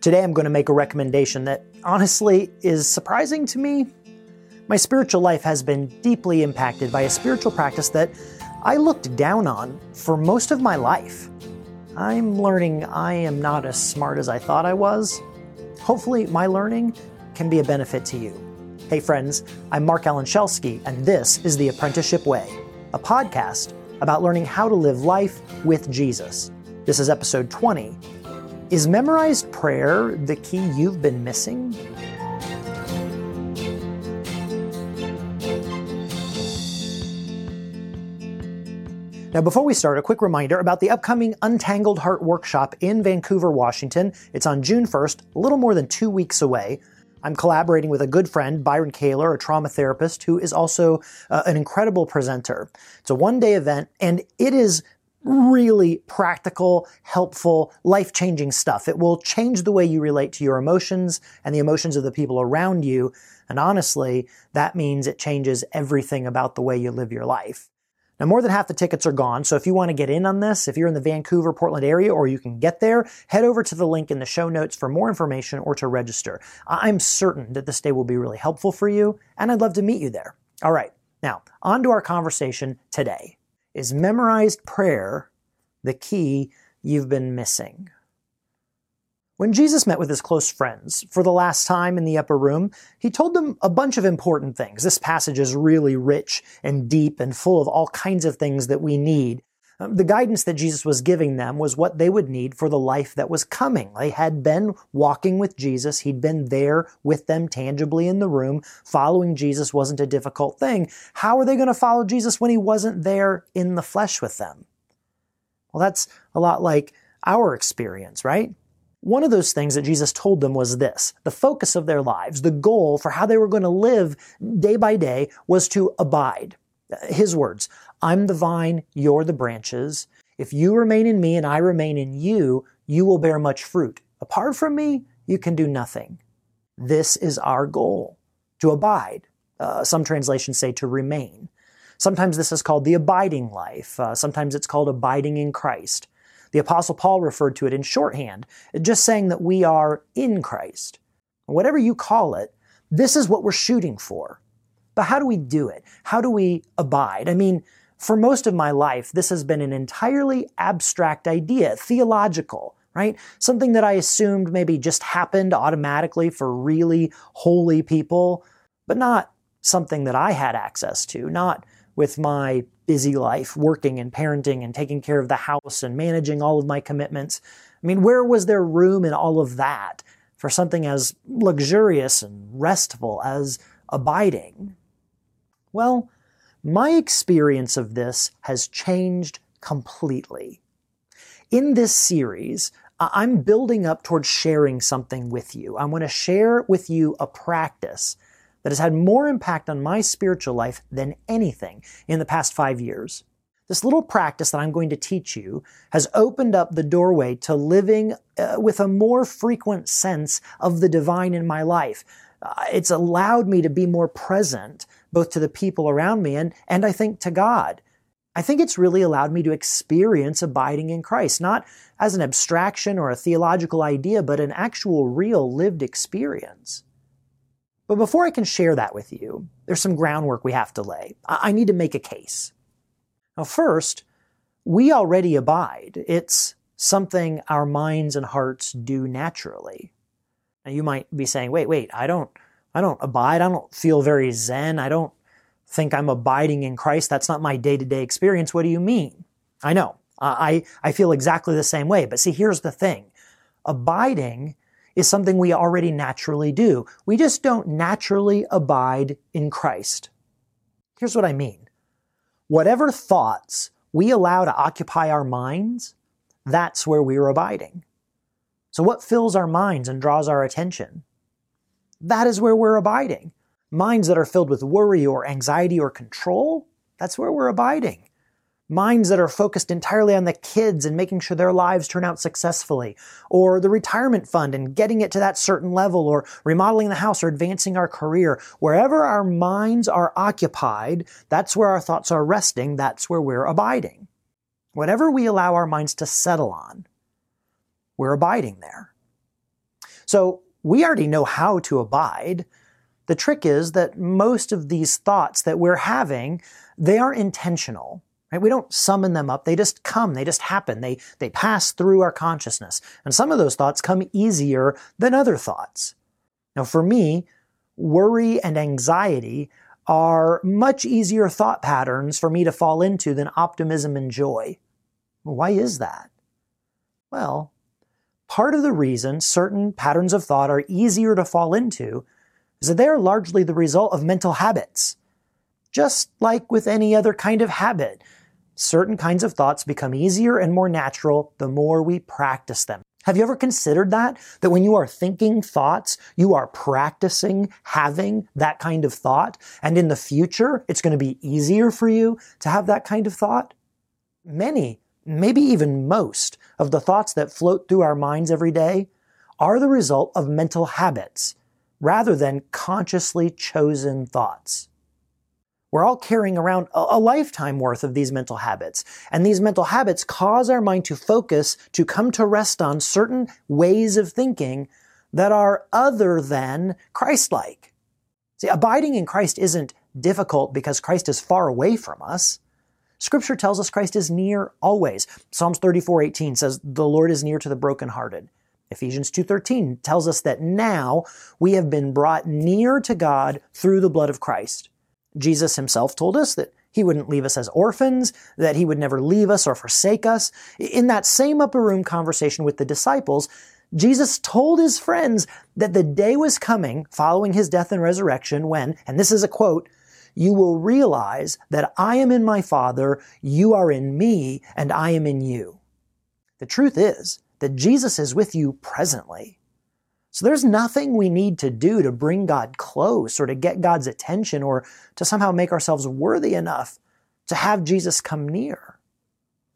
Today I'm going to make a recommendation that honestly is surprising to me. My spiritual life has been deeply impacted by a spiritual practice that I looked down on for most of my life. I'm learning I am not as smart as I thought I was. Hopefully, my learning can be a benefit to you. Hey, friends, I'm Marc Alan Schelske, and this is The Apprenticeship Way, a podcast about learning how to live life with Jesus. This is episode 20. Is memorized prayer the key you've been missing? Now, before we start, a quick reminder about the upcoming Untangled Heart Workshop in Vancouver, Washington. It's on June 1st, a little more than two weeks away. I'm collaborating with a good friend, Byron Kaler, a trauma therapist who is also uh, an incredible presenter. It's a one day event and it is really practical, helpful, life changing stuff. It will change the way you relate to your emotions and the emotions of the people around you. And honestly, that means it changes everything about the way you live your life. Now, more than half the tickets are gone, so if you want to get in on this, if you're in the Vancouver, Portland area, or you can get there, head over to the link in the show notes for more information or to register. I'm certain that this day will be really helpful for you, and I'd love to meet you there. All right, now, on to our conversation today. Is memorized prayer the key you've been missing? When Jesus met with his close friends for the last time in the upper room, he told them a bunch of important things. This passage is really rich and deep and full of all kinds of things that we need. Um, the guidance that Jesus was giving them was what they would need for the life that was coming. They had been walking with Jesus. He'd been there with them tangibly in the room. Following Jesus wasn't a difficult thing. How are they going to follow Jesus when he wasn't there in the flesh with them? Well, that's a lot like our experience, right? One of those things that Jesus told them was this. The focus of their lives, the goal for how they were going to live day by day was to abide. His words, I'm the vine, you're the branches. If you remain in me and I remain in you, you will bear much fruit. Apart from me, you can do nothing. This is our goal, to abide. Uh, some translations say to remain. Sometimes this is called the abiding life. Uh, sometimes it's called abiding in Christ. The Apostle Paul referred to it in shorthand, just saying that we are in Christ. Whatever you call it, this is what we're shooting for. But how do we do it? How do we abide? I mean, for most of my life, this has been an entirely abstract idea, theological, right? Something that I assumed maybe just happened automatically for really holy people, but not something that I had access to, not with my busy life, working and parenting and taking care of the house and managing all of my commitments. I mean, where was there room in all of that for something as luxurious and restful as abiding? Well, my experience of this has changed completely. In this series, I'm building up towards sharing something with you. I want to share with you a practice that has had more impact on my spiritual life than anything in the past five years. This little practice that I'm going to teach you has opened up the doorway to living uh, with a more frequent sense of the divine in my life. Uh, it's allowed me to be more present both to the people around me and, and I think to God. I think it's really allowed me to experience abiding in Christ, not as an abstraction or a theological idea, but an actual real lived experience. But before I can share that with you, there's some groundwork we have to lay. I need to make a case. Now, first, we already abide. It's something our minds and hearts do naturally. Now, you might be saying, wait, wait, I don't, I don't abide. I don't feel very zen. I don't think I'm abiding in Christ. That's not my day to day experience. What do you mean? I know. I, I feel exactly the same way. But see, here's the thing. Abiding is something we already naturally do. We just don't naturally abide in Christ. Here's what I mean. Whatever thoughts we allow to occupy our minds, that's where we're abiding. So what fills our minds and draws our attention? That is where we're abiding. Minds that are filled with worry or anxiety or control, that's where we're abiding minds that are focused entirely on the kids and making sure their lives turn out successfully, or the retirement fund and getting it to that certain level, or remodeling the house or advancing our career. Wherever our minds are occupied, that's where our thoughts are resting, that's where we're abiding. Whatever we allow our minds to settle on, we're abiding there. So we already know how to abide. The trick is that most of these thoughts that we're having, they are intentional. Right? We don't summon them up. They just come. They just happen. They, they pass through our consciousness. And some of those thoughts come easier than other thoughts. Now, for me, worry and anxiety are much easier thought patterns for me to fall into than optimism and joy. Why is that? Well, part of the reason certain patterns of thought are easier to fall into is that they are largely the result of mental habits. Just like with any other kind of habit, certain kinds of thoughts become easier and more natural the more we practice them. Have you ever considered that? That when you are thinking thoughts, you are practicing having that kind of thought, and in the future, it's going to be easier for you to have that kind of thought? Many, maybe even most, of the thoughts that float through our minds every day are the result of mental habits rather than consciously chosen thoughts. We're all carrying around a, lifetime worth of these mental habits. And these mental habits cause our mind to focus, to come to rest on certain ways of thinking that are other than Christ-like. See, abiding in Christ isn't difficult because Christ is far away from us. Scripture tells us Christ is near always. Psalms 34:18 says, "The Lord is near to the brokenhearted." Ephesians 2:13 tells us that now we have been brought near to God through the blood of Christ. Jesus himself told us that he wouldn't leave us as orphans, that he would never leave us or forsake us. In that same upper room conversation with the disciples, Jesus told his friends that the day was coming following his death and resurrection when, and this is a quote, you will realize that I am in my Father, you are in me, and I am in you. The truth is that Jesus is with you presently. So there's nothing we need to do to bring God close or to get God's attention or to somehow make ourselves worthy enough to have Jesus come near.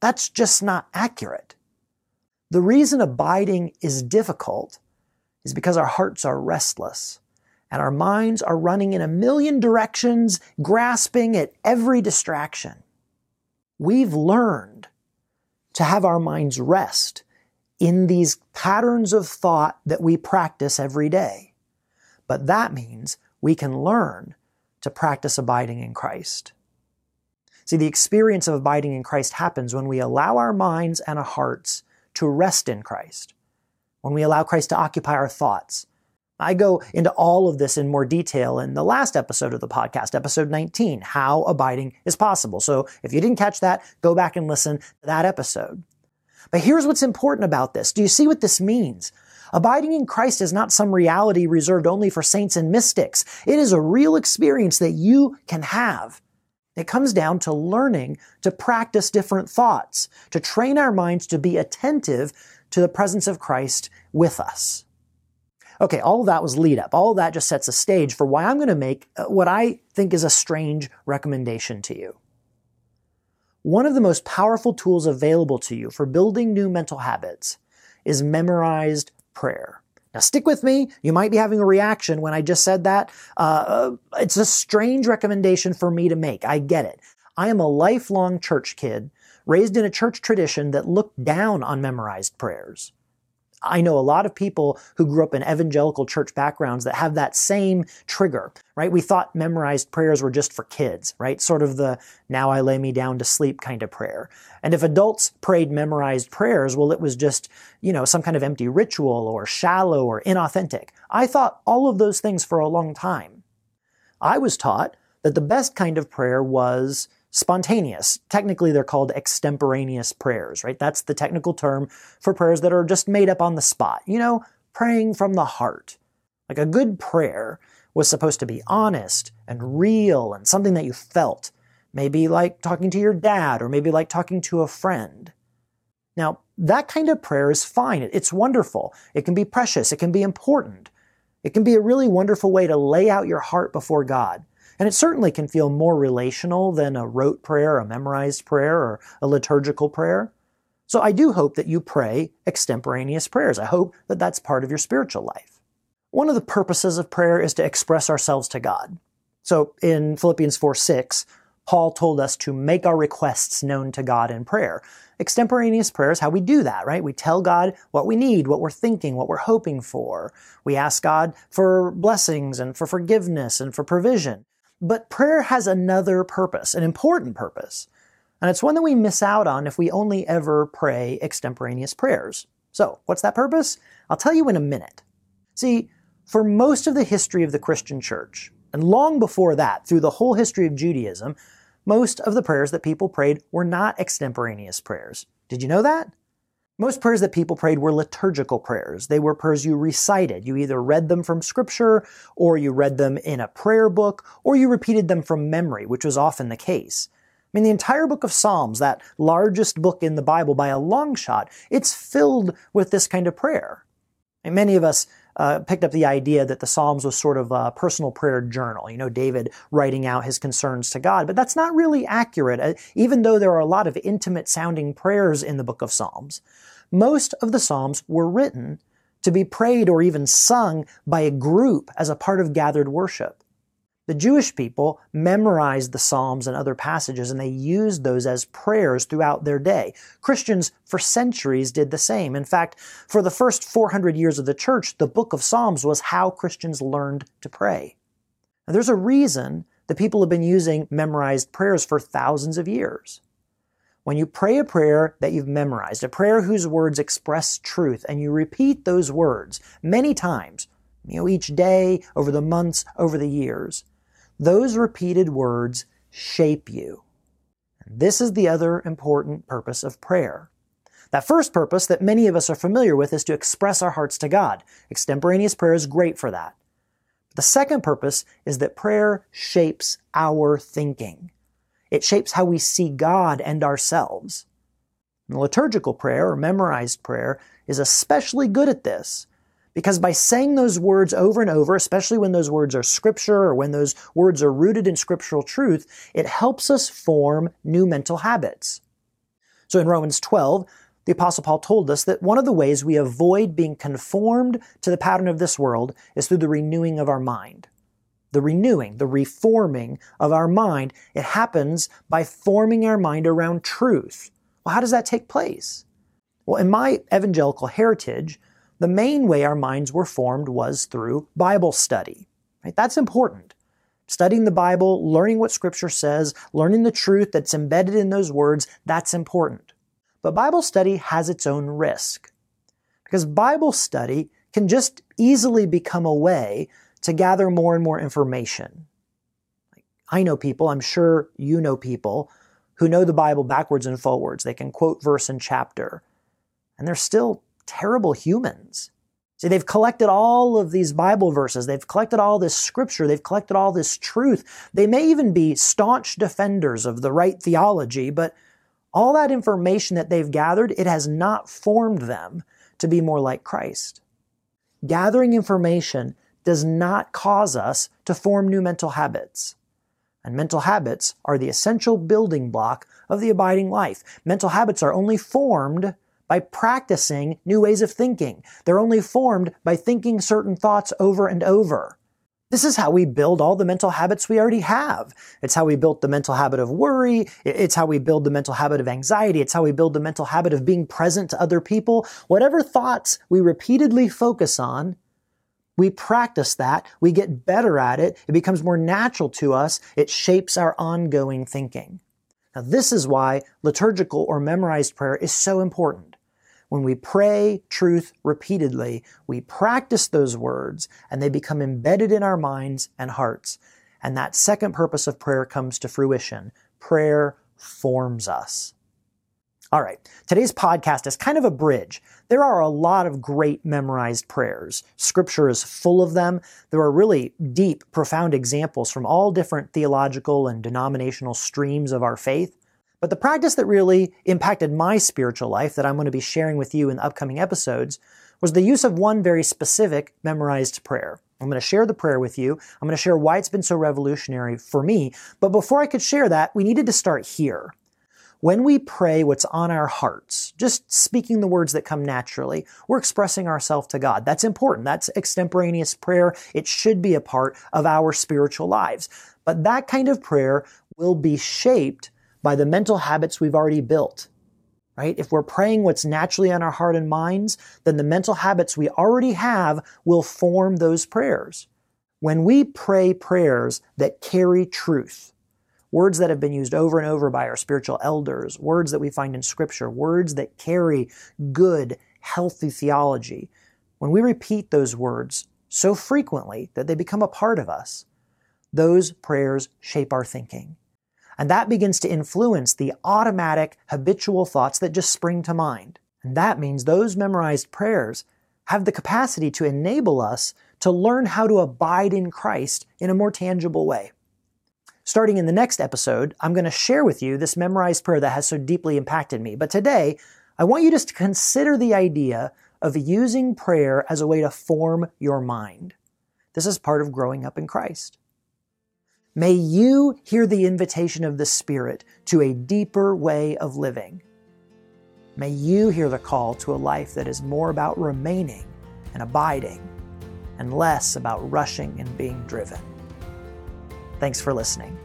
That's just not accurate. The reason abiding is difficult is because our hearts are restless and our minds are running in a million directions, grasping at every distraction. We've learned to have our minds rest in these patterns of thought that we practice every day. But that means we can learn to practice abiding in Christ. See, the experience of abiding in Christ happens when we allow our minds and our hearts to rest in Christ, when we allow Christ to occupy our thoughts. I go into all of this in more detail in the last episode of the podcast, episode 19, How Abiding is Possible. So if you didn't catch that, go back and listen to that episode. But here's what's important about this. Do you see what this means? Abiding in Christ is not some reality reserved only for saints and mystics. It is a real experience that you can have. It comes down to learning to practice different thoughts, to train our minds to be attentive to the presence of Christ with us. Okay, all that was lead up. All that just sets a stage for why I'm going to make uh, what I think is a strange recommendation to you. One of the most powerful tools available to you for building new mental habits is memorized prayer. Now, stick with me. You might be having a reaction when I just said that. Uh, it's a strange recommendation for me to make. I get it. I am a lifelong church kid, raised in a church tradition that looked down on memorized prayers. I know a lot of people who grew up in evangelical church backgrounds that have that same trigger, right? We thought memorized prayers were just for kids, right? Sort of the now I lay me down to sleep kind of prayer. And if adults prayed memorized prayers, well, it was just, you know, some kind of empty ritual or shallow or inauthentic. I thought all of those things for a long time. I was taught that the best kind of prayer was spontaneous. Technically, they're called extemporaneous prayers, right? That's the technical term for prayers that are just made up on the spot. You know, praying from the heart. Like a good prayer was supposed to be honest and real and something that you felt. Maybe like talking to your dad or maybe like talking to a friend. Now, that kind of prayer is fine. It's wonderful. It can be precious. It can be important. It can be a really wonderful way to lay out your heart before God. And it certainly can feel more relational than a rote prayer, a memorized prayer, or a liturgical prayer. So I do hope that you pray extemporaneous prayers. I hope that that's part of your spiritual life. One of the purposes of prayer is to express ourselves to God. So in Philippians 4 6, Paul told us to make our requests known to God in prayer. Extemporaneous prayer is how we do that, right? We tell God what we need, what we're thinking, what we're hoping for. We ask God for blessings and for forgiveness and for provision. But prayer has another purpose, an important purpose. And it's one that we miss out on if we only ever pray extemporaneous prayers. So, what's that purpose? I'll tell you in a minute. See, for most of the history of the Christian church, and long before that, through the whole history of Judaism, most of the prayers that people prayed were not extemporaneous prayers. Did you know that? Most prayers that people prayed were liturgical prayers. They were prayers you recited. You either read them from scripture, or you read them in a prayer book, or you repeated them from memory, which was often the case. I mean, the entire book of Psalms, that largest book in the Bible by a long shot, it's filled with this kind of prayer. And many of us uh, picked up the idea that the Psalms was sort of a personal prayer journal. You know, David writing out his concerns to God, but that's not really accurate, uh, even though there are a lot of intimate sounding prayers in the book of Psalms. Most of the Psalms were written to be prayed or even sung by a group as a part of gathered worship. The Jewish people memorized the Psalms and other passages and they used those as prayers throughout their day. Christians for centuries did the same. In fact, for the first 400 years of the church, the book of Psalms was how Christians learned to pray. Now, there's a reason that people have been using memorized prayers for thousands of years. When you pray a prayer that you've memorized, a prayer whose words express truth, and you repeat those words many times, you know, each day, over the months, over the years, those repeated words shape you. This is the other important purpose of prayer. That first purpose that many of us are familiar with is to express our hearts to God. Extemporaneous prayer is great for that. The second purpose is that prayer shapes our thinking. It shapes how we see God and ourselves. And liturgical prayer or memorized prayer is especially good at this because by saying those words over and over, especially when those words are scripture or when those words are rooted in scriptural truth, it helps us form new mental habits. So in Romans 12, the apostle Paul told us that one of the ways we avoid being conformed to the pattern of this world is through the renewing of our mind. The renewing, the reforming of our mind, it happens by forming our mind around truth. Well, how does that take place? Well, in my evangelical heritage, the main way our minds were formed was through Bible study. Right? That's important. Studying the Bible, learning what Scripture says, learning the truth that's embedded in those words, that's important. But Bible study has its own risk. Because Bible study can just easily become a way to gather more and more information. I know people, I'm sure you know people, who know the Bible backwards and forwards. They can quote verse and chapter. And they're still terrible humans. See, they've collected all of these Bible verses. They've collected all this scripture. They've collected all this truth. They may even be staunch defenders of the right theology, but all that information that they've gathered, it has not formed them to be more like Christ. Gathering information does not cause us to form new mental habits. And mental habits are the essential building block of the abiding life. Mental habits are only formed by practicing new ways of thinking. They're only formed by thinking certain thoughts over and over. This is how we build all the mental habits we already have. It's how we built the mental habit of worry. It's how we build the mental habit of anxiety. It's how we build the mental habit of being present to other people. Whatever thoughts we repeatedly focus on, we practice that. We get better at it. It becomes more natural to us. It shapes our ongoing thinking. Now, this is why liturgical or memorized prayer is so important. When we pray truth repeatedly, we practice those words and they become embedded in our minds and hearts. And that second purpose of prayer comes to fruition. Prayer forms us. All right, today's podcast is kind of a bridge. There are a lot of great memorized prayers. Scripture is full of them. There are really deep, profound examples from all different theological and denominational streams of our faith. But the practice that really impacted my spiritual life that I'm going to be sharing with you in upcoming episodes was the use of one very specific memorized prayer. I'm going to share the prayer with you. I'm going to share why it's been so revolutionary for me. But before I could share that, we needed to start here. When we pray what's on our hearts, just speaking the words that come naturally, we're expressing ourselves to God. That's important. That's extemporaneous prayer. It should be a part of our spiritual lives. But that kind of prayer will be shaped by the mental habits we've already built. Right? If we're praying what's naturally on our heart and minds, then the mental habits we already have will form those prayers. When we pray prayers that carry truth, words that have been used over and over by our spiritual elders, words that we find in scripture, words that carry good, healthy theology, when we repeat those words so frequently that they become a part of us, those prayers shape our thinking. And that begins to influence the automatic, habitual thoughts that just spring to mind. And that means those memorized prayers have the capacity to enable us to learn how to abide in Christ in a more tangible way. Starting in the next episode, I'm going to share with you this memorized prayer that has so deeply impacted me. But today, I want you just to consider the idea of using prayer as a way to form your mind. This is part of growing up in Christ. May you hear the invitation of the Spirit to a deeper way of living. May you hear the call to a life that is more about remaining and abiding and less about rushing and being driven. Thanks for listening.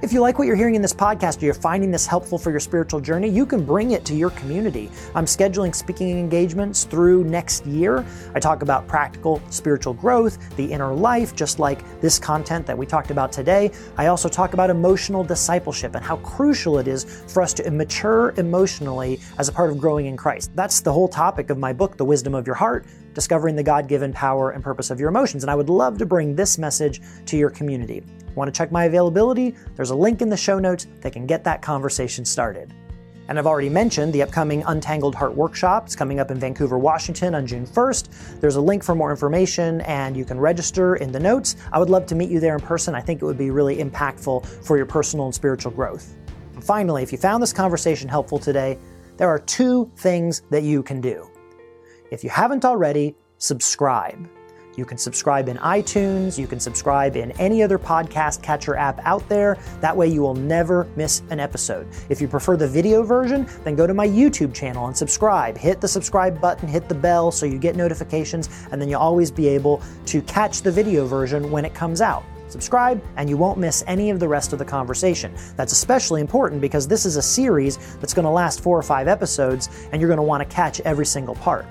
If you like what you're hearing in this podcast or you're finding this helpful for your spiritual journey, you can bring it to your community. I'm scheduling speaking engagements through next year. I talk about practical spiritual growth, the inner life, just like this content that we talked about today. I also talk about emotional discipleship and how crucial it is for us to mature emotionally as a part of growing in Christ. That's the whole topic of my book, The Wisdom of Your Heart discovering the God given power and purpose of your emotions. And I would love to bring this message to your community. Want to check my availability? There's a link in the show notes that can get that conversation started. And I've already mentioned the upcoming Untangled Heart Workshop. It's coming up in Vancouver, Washington on June 1st. There's a link for more information and you can register in the notes. I would love to meet you there in person. I think it would be really impactful for your personal and spiritual growth. And finally, if you found this conversation helpful today, there are two things that you can do. If you haven't already, subscribe. You can subscribe in iTunes, you can subscribe in any other podcast catcher app out there. That way you will never miss an episode. If you prefer the video version, then go to my YouTube channel and subscribe. Hit the subscribe button, hit the bell so you get notifications, and then you'll always be able to catch the video version when it comes out. Subscribe, and you won't miss any of the rest of the conversation. That's especially important because this is a series that's going to last four or five episodes, and you're going to want to catch every single part.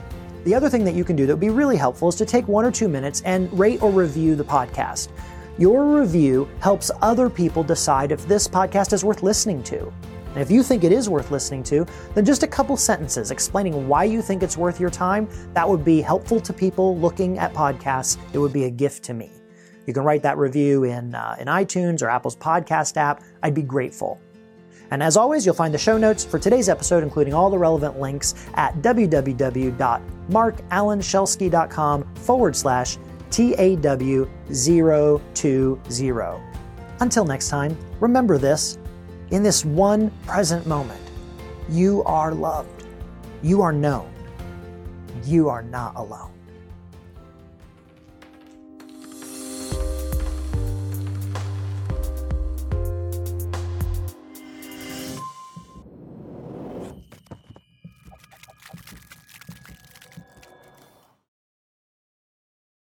The other thing that you can do that would be really helpful is to take one or two minutes and rate or review the podcast. Your review helps other people decide if this podcast is worth listening to. And if you think it is worth listening to, then just a couple sentences explaining why you think it's worth your time, that would be helpful to people looking at podcasts. It would be a gift to me. You can write that review in, uh, in iTunes or Apple's podcast app. I'd be grateful. And as always, you'll find the show notes for today's episode, including all the relevant links at www.marcalanschelske.com forward slash TAW020. Until next time, remember this in this one present moment, you are loved, you are known, you are not alone.